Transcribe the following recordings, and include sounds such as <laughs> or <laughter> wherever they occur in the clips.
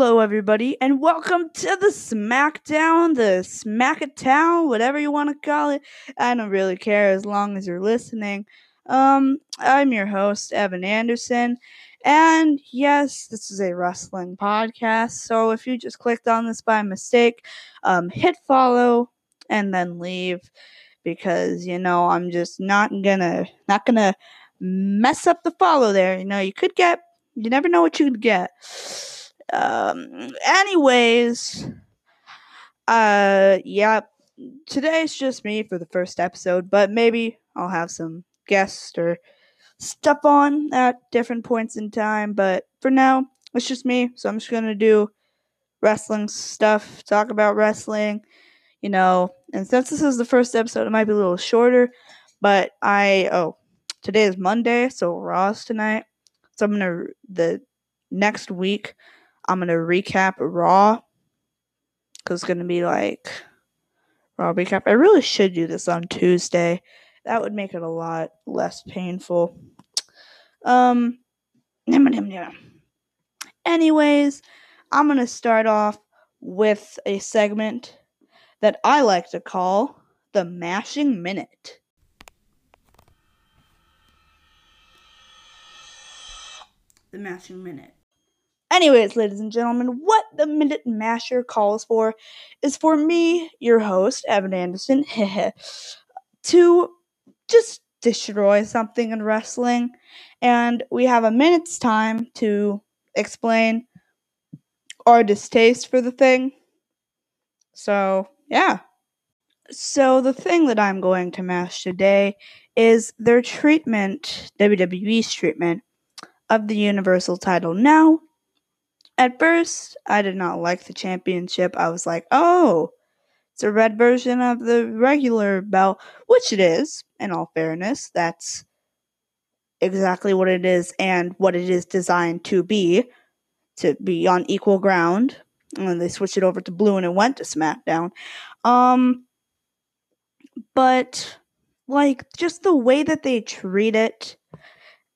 Hello, everybody, and welcome to the SmackDown, the Smackatown, whatever you want to call it. I don't really care as long as you're listening. Um, I'm your host, Evan Anderson, and yes, this is a wrestling podcast. So if you just clicked on this by mistake, um, hit follow and then leave because you know I'm just not gonna not gonna mess up the follow there. You know, you could get you never know what you could get. Um, anyways, uh, yeah, today's just me for the first episode, but maybe I'll have some guests or stuff on at different points in time. But for now, it's just me, so I'm just gonna do wrestling stuff, talk about wrestling, you know. And since this is the first episode, it might be a little shorter, but I oh, today is Monday, so Raw's tonight. So I'm gonna the next week I'm gonna recap Raw because it's gonna be like Raw recap. I really should do this on Tuesday. That would make it a lot less painful. Um, anyways, I'm gonna start off with a segment that I like to call the Mashing Minute. The Mashing Minute. Anyways, ladies and gentlemen, what the Minute Masher calls for is for me, your host, Evan Anderson, <laughs> to just destroy something in wrestling. And we have a minute's time to explain our distaste for the thing. So, yeah. So, the thing that I'm going to mash today is their treatment, WWE's treatment, of the Universal title. Now, at first, I did not like the championship. I was like, oh, it's a red version of the regular belt, which it is, in all fairness. That's exactly what it is and what it is designed to be to be on equal ground. And then they switched it over to blue and it went to SmackDown. Um, but like just the way that they treat it,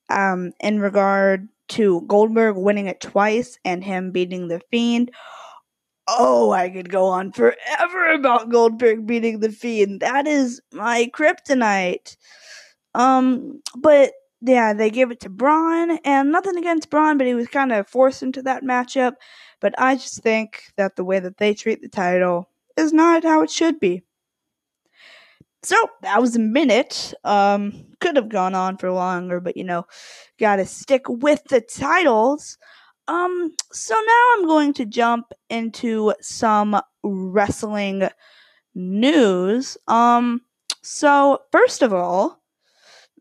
um, in regard to Goldberg winning it twice and him beating the Fiend. Oh, I could go on forever about Goldberg beating the Fiend. That is my kryptonite. Um, but yeah, they gave it to Braun, and nothing against Braun, but he was kind of forced into that matchup. But I just think that the way that they treat the title is not how it should be. So that was a minute. Um, could have gone on for longer, but you know, gotta stick with the titles. Um, so now I'm going to jump into some wrestling news. Um, so first of all,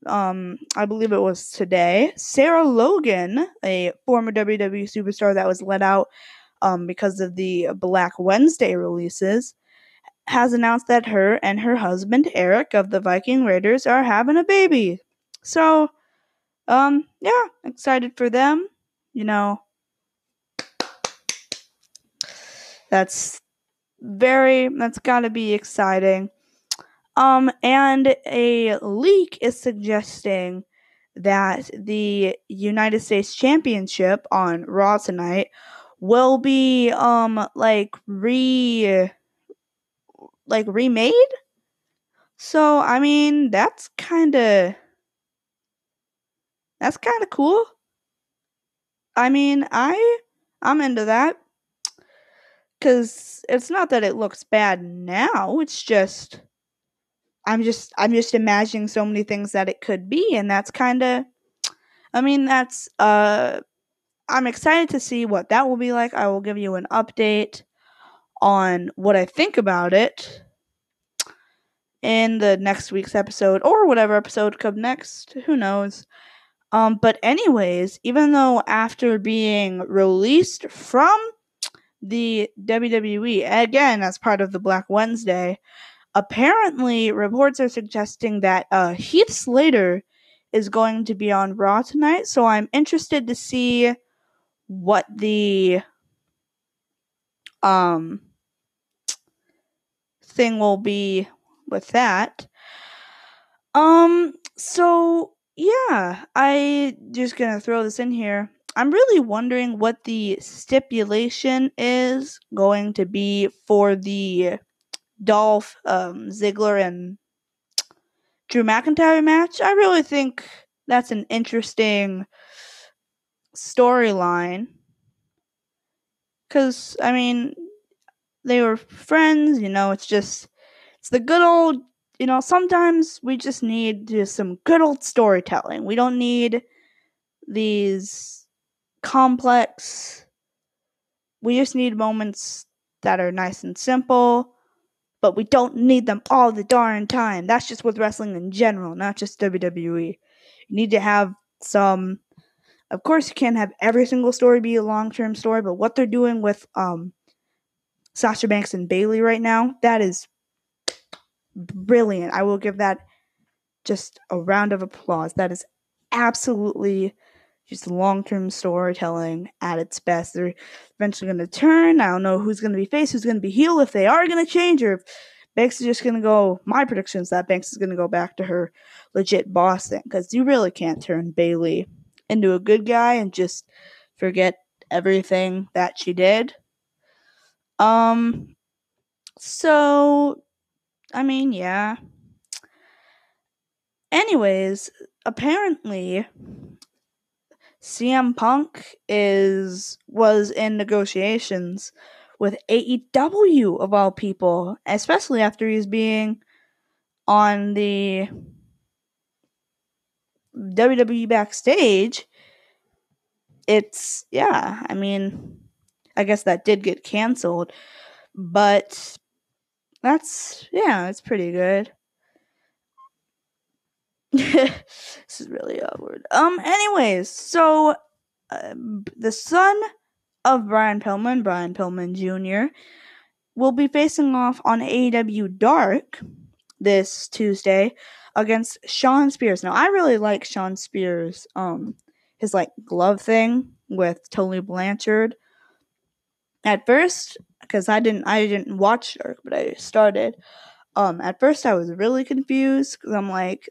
um, I believe it was today, Sarah Logan, a former WWE superstar that was let out um, because of the Black Wednesday releases, has announced that her and her husband Eric of the Viking Raiders are having a baby. So, um, yeah, excited for them. You know, that's very that's got to be exciting. Um, and a leak is suggesting that the United States Championship on Raw tonight will be um like re like remade. So I mean, that's kind of that's kind of cool. I mean, I I'm into that cuz it's not that it looks bad now, it's just I'm just I'm just imagining so many things that it could be and that's kind of I mean, that's uh I'm excited to see what that will be like. I will give you an update on what I think about it in the next week's episode or whatever episode comes next. Who knows? Um, but anyways, even though after being released from the WWE again as part of the Black Wednesday, apparently reports are suggesting that uh, Heath Slater is going to be on Raw tonight. So I'm interested to see what the um thing will be with that. Um so yeah, I just gonna throw this in here. I'm really wondering what the stipulation is going to be for the Dolph um, Ziggler and Drew McIntyre match. I really think that's an interesting storyline. Because, I mean, they were friends, you know, it's just, it's the good old, you know, sometimes we just need just some good old storytelling. We don't need these complex, we just need moments that are nice and simple but we don't need them all the darn time. That's just with wrestling in general, not just WWE. You need to have some. Of course, you can't have every single story be a long term story, but what they're doing with um, Sasha Banks and Bayley right now, that is brilliant. I will give that just a round of applause. That is absolutely just long term storytelling at its best. They're eventually going to turn. I don't know who's going to be face, who's going to be heel, if they are going to change, or if Banks is just going to go. My prediction is that Banks is going to go back to her legit boss thing because you really can't turn Bayley into a good guy and just forget everything that she did. Um, so, I mean, yeah. Anyways, apparently CM Punk is was in negotiations with AEW of all people, especially after he's being on the WWE backstage. It's yeah, I mean, I guess that did get canceled, but that's yeah, it's pretty good. <laughs> this is really awkward. Um. Anyways, so uh, the son of Brian Pillman, Brian Pillman Jr., will be facing off on AEW Dark this Tuesday against Shawn Spears. Now, I really like Shawn Spears. Um, his like glove thing with Tony Blanchard. At first, because I didn't, I didn't watch Dark, but I started. Um, at first I was really confused because I'm like,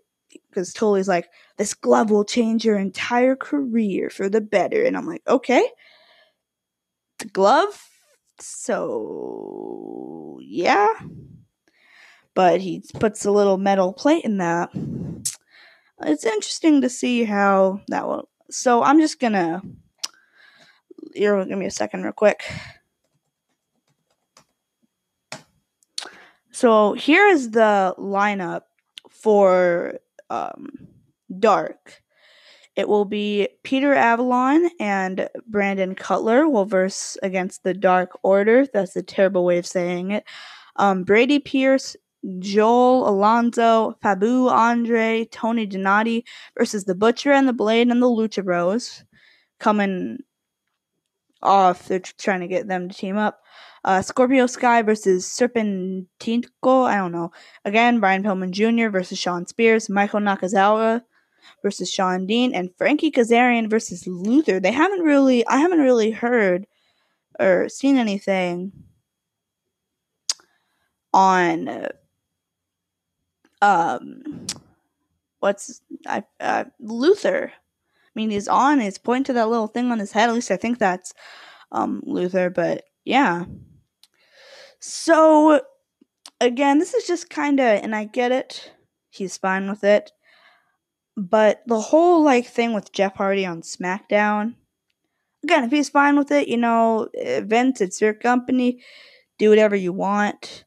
because Tully's like, this glove will change your entire career for the better. And I'm like, okay. The glove? So, yeah. But he puts a little metal plate in that. It's interesting to see how that will. So, I'm just gonna. Here, give me a second, real quick. So, here is the lineup for um, Dark. It will be Peter Avalon and Brandon Cutler will verse against the Dark Order. That's a terrible way of saying it. Um, Brady Pierce, Joel Alonzo, Faboo Andre, Tony Donati versus the Butcher and the Blade and the Lucha Bros. Coming off, they're trying to get them to team up. Uh, Scorpio Sky versus Serpentico. I don't know. Again, Brian Pillman Jr. versus Shawn Spears. Michael Nakazawa versus Shawn Dean. And Frankie Kazarian versus Luther. They haven't really, I haven't really heard or seen anything on, uh, um, what's, I, uh, Luther. I mean, he's on, he's pointing to that little thing on his head. At least I think that's, um, Luther, but yeah. So, again, this is just kind of, and I get it. He's fine with it. But the whole, like, thing with Jeff Hardy on SmackDown, again, if he's fine with it, you know, Vince, it's your company. Do whatever you want.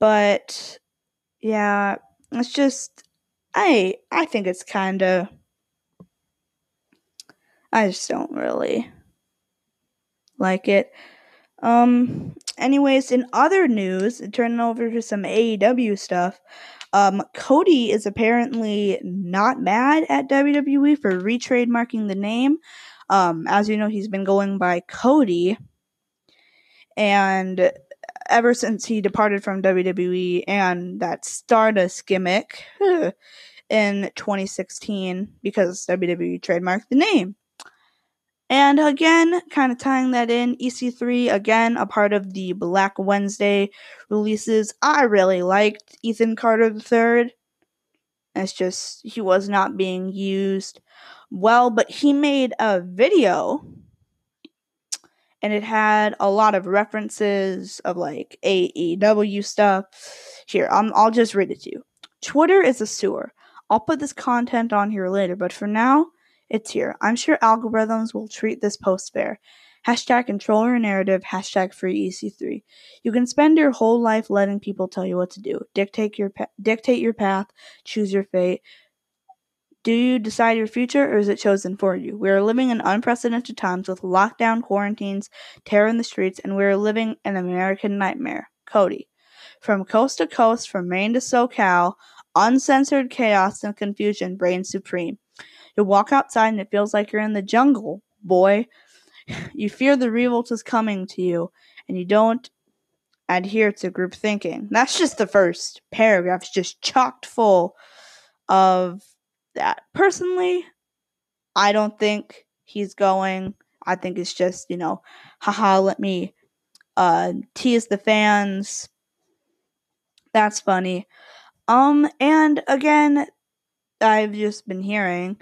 But, yeah, it's just, I, I think it's kind of, I just don't really like it. Um, anyways, in other news, turning over to some AEW stuff, um, Cody is apparently not mad at WWE for retrademarking the name. Um, as you know, he's been going by Cody, and ever since he departed from WWE and that Stardust gimmick <laughs> in 2016, because WWE trademarked the name. And again, kind of tying that in, EC3, again, a part of the Black Wednesday releases. I really liked Ethan Carter III. It's just he was not being used well, but he made a video and it had a lot of references of like AEW stuff. Here, I'm, I'll just read it to you. Twitter is a sewer. I'll put this content on here later, but for now, it's here. I'm sure algorithms will treat this post fair. Hashtag control your narrative, hashtag free EC3. You can spend your whole life letting people tell you what to do. Dictate your, pa- dictate your path, choose your fate. Do you decide your future or is it chosen for you? We are living in unprecedented times with lockdown, quarantines, terror in the streets, and we are living an American nightmare. Cody. From coast to coast, from Maine to SoCal, uncensored chaos and confusion reign supreme. You walk outside and it feels like you're in the jungle, boy. You fear the revolt is coming to you, and you don't adhere to group thinking. That's just the first paragraph. It's just chocked full of that. Personally, I don't think he's going. I think it's just, you know, haha, let me uh tease the fans. That's funny. Um and again, I've just been hearing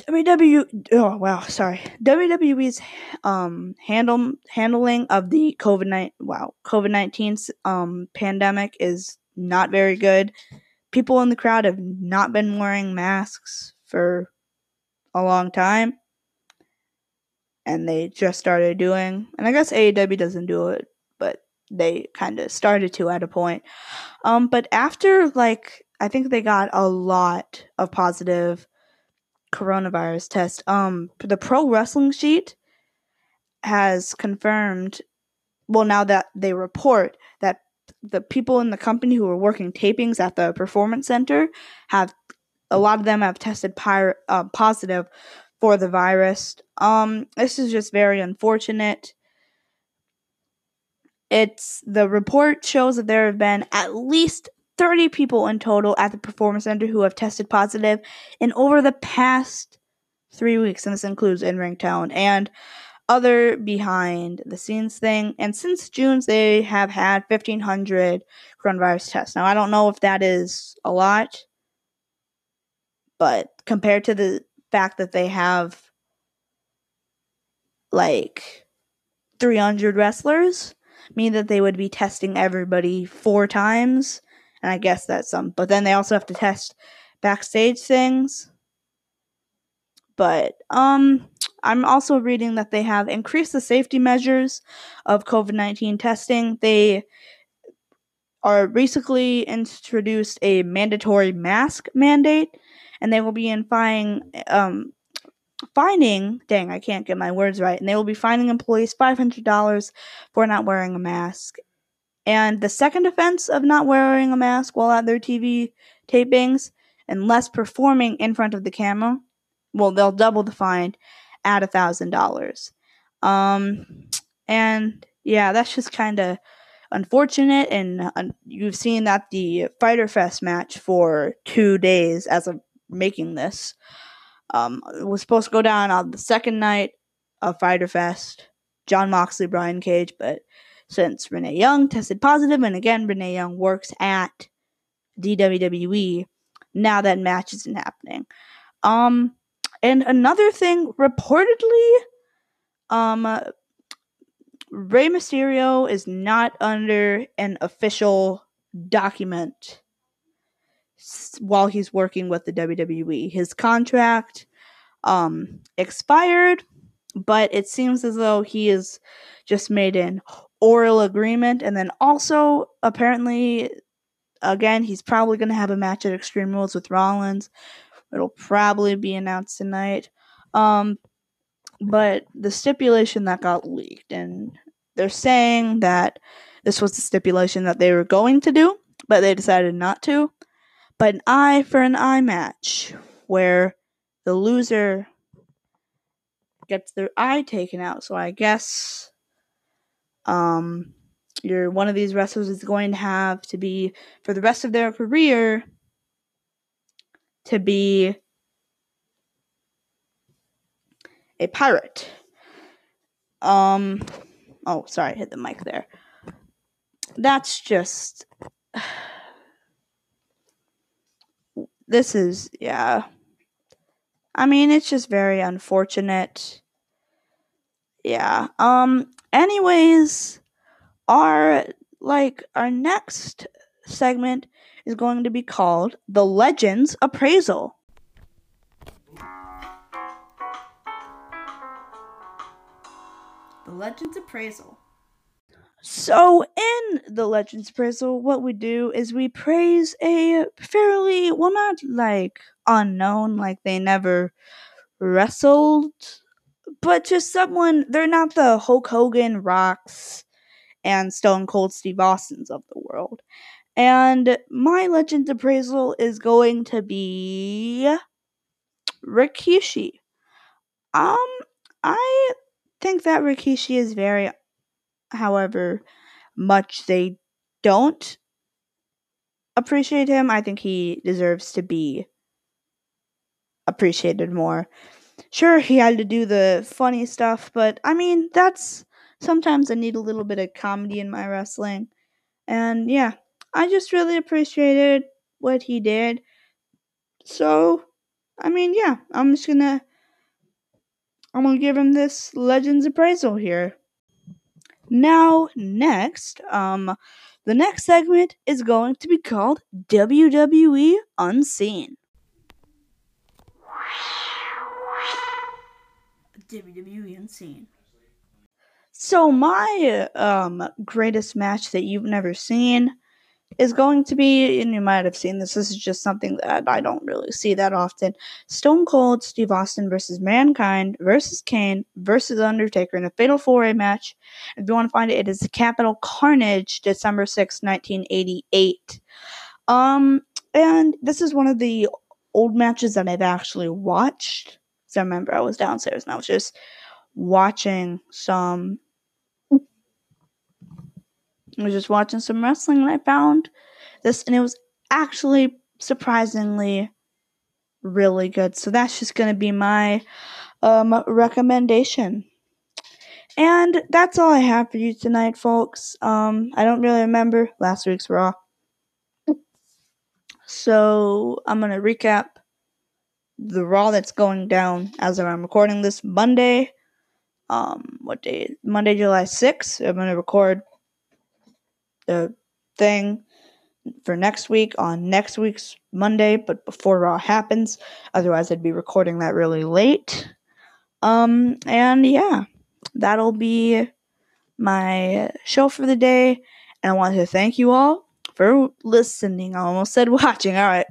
WWE oh wow, sorry. WWE's um handle handling of the COVID nineteen wow, COVID nineteen um pandemic is not very good. People in the crowd have not been wearing masks for a long time. And they just started doing and I guess AEW doesn't do it, but they kind of started to at a point. Um but after like I think they got a lot of positive coronavirus test. Um, the Pro Wrestling Sheet has confirmed. Well, now that they report that the people in the company who were working tapings at the performance center have a lot of them have tested pir- uh, positive for the virus. Um, this is just very unfortunate. It's the report shows that there have been at least 30 people in total at the Performance Center who have tested positive in over the past three weeks, and this includes in ring talent and other behind the scenes thing. And since June, they have had 1,500 coronavirus tests. Now, I don't know if that is a lot, but compared to the fact that they have like 300 wrestlers, mean that they would be testing everybody four times and I guess that's some. But then they also have to test backstage things. But um I'm also reading that they have increased the safety measures of COVID-19 testing. They are recently introduced a mandatory mask mandate and they will be in fine um fining dang i can't get my words right and they will be finding employees $500 for not wearing a mask and the second offense of not wearing a mask while at their TV tapings, unless performing in front of the camera, well, they'll double the fine at a thousand dollars. Um, and yeah, that's just kind of unfortunate. And uh, you've seen that the Fyter Fest match for two days as of making this um, was supposed to go down on the second night of Fyter Fest. Jon Moxley, Brian Cage, but since Renee Young tested positive, and again, Renee Young works at DWWE. Now that match isn't happening. Um, and another thing, reportedly, um, Rey Mysterio is not under an official document while he's working with the WWE. His contract um expired, but it seems as though he is just made an oral agreement. And then also, apparently, again, he's probably going to have a match at Extreme Rules with Rollins. It'll probably be announced tonight. Um, but the stipulation that got leaked, and they're saying that this was the stipulation that they were going to do, but they decided not to. But an eye for an eye match, where the loser gets their eye taken out. So I guess um, you're one of these wrestlers is going to have to be for the rest of their career to be a pirate. Um oh, sorry, I hit the mic there. That's just <sighs> this is yeah. I mean, it's just very unfortunate. Yeah. Um anyways, our like our next segment is going to be called The Legends Appraisal. The Legends Appraisal. So, in the Legends Appraisal, what we do is we praise a fairly, well, not like unknown, like they never wrestled, but just someone, they're not the Hulk Hogan, Rocks, and Stone Cold Steve Austin's of the world. And my legend Appraisal is going to be Rikishi. Um, I think that Rikishi is very, however much they don't appreciate him, I think he deserves to be appreciated more. Sure, he had to do the funny stuff, but I mean, that's sometimes I need a little bit of comedy in my wrestling. And yeah, I just really appreciated what he did. So, I mean, yeah, I'm just gonna I'm gonna give him this Legends appraisal here. Now, next, um, the next segment is going to be called WWE Unseen. WWE Unseen. So my um greatest match that you've never seen is going to be, and you might have seen this, this is just something that I don't really see that often. Stone Cold Steve Austin versus Mankind versus Kane versus Undertaker in a Fatal 4 Way match. If you want to find it, it is Capital Carnage, December 6, 1988. Um, and this is one of the old matches that I've actually watched. So I remember I was downstairs and I was just watching some I was just watching some wrestling and I found this, and it was actually surprisingly really good. So that's just going to be my um, recommendation. And that's all I have for you tonight, folks. Um, I don't really remember last week's Raw. So I'm going to recap the Raw that's going down as I'm recording this Monday. Um, what day? Monday, July 6th. I'm going to record the thing for next week on next week's Monday, but before Raw happens. Otherwise, I'd be recording that really late. Um, and yeah, that'll be my show for the day. And I want to thank you all for listening. I almost said <laughs> watching. All right.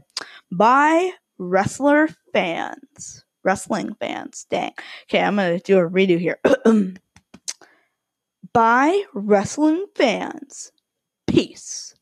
Bye, wrestler fans. Wrestling fans. Dang. Okay, I'm going to do a redo here. <clears throat> Bye, wrestling fans. Peace.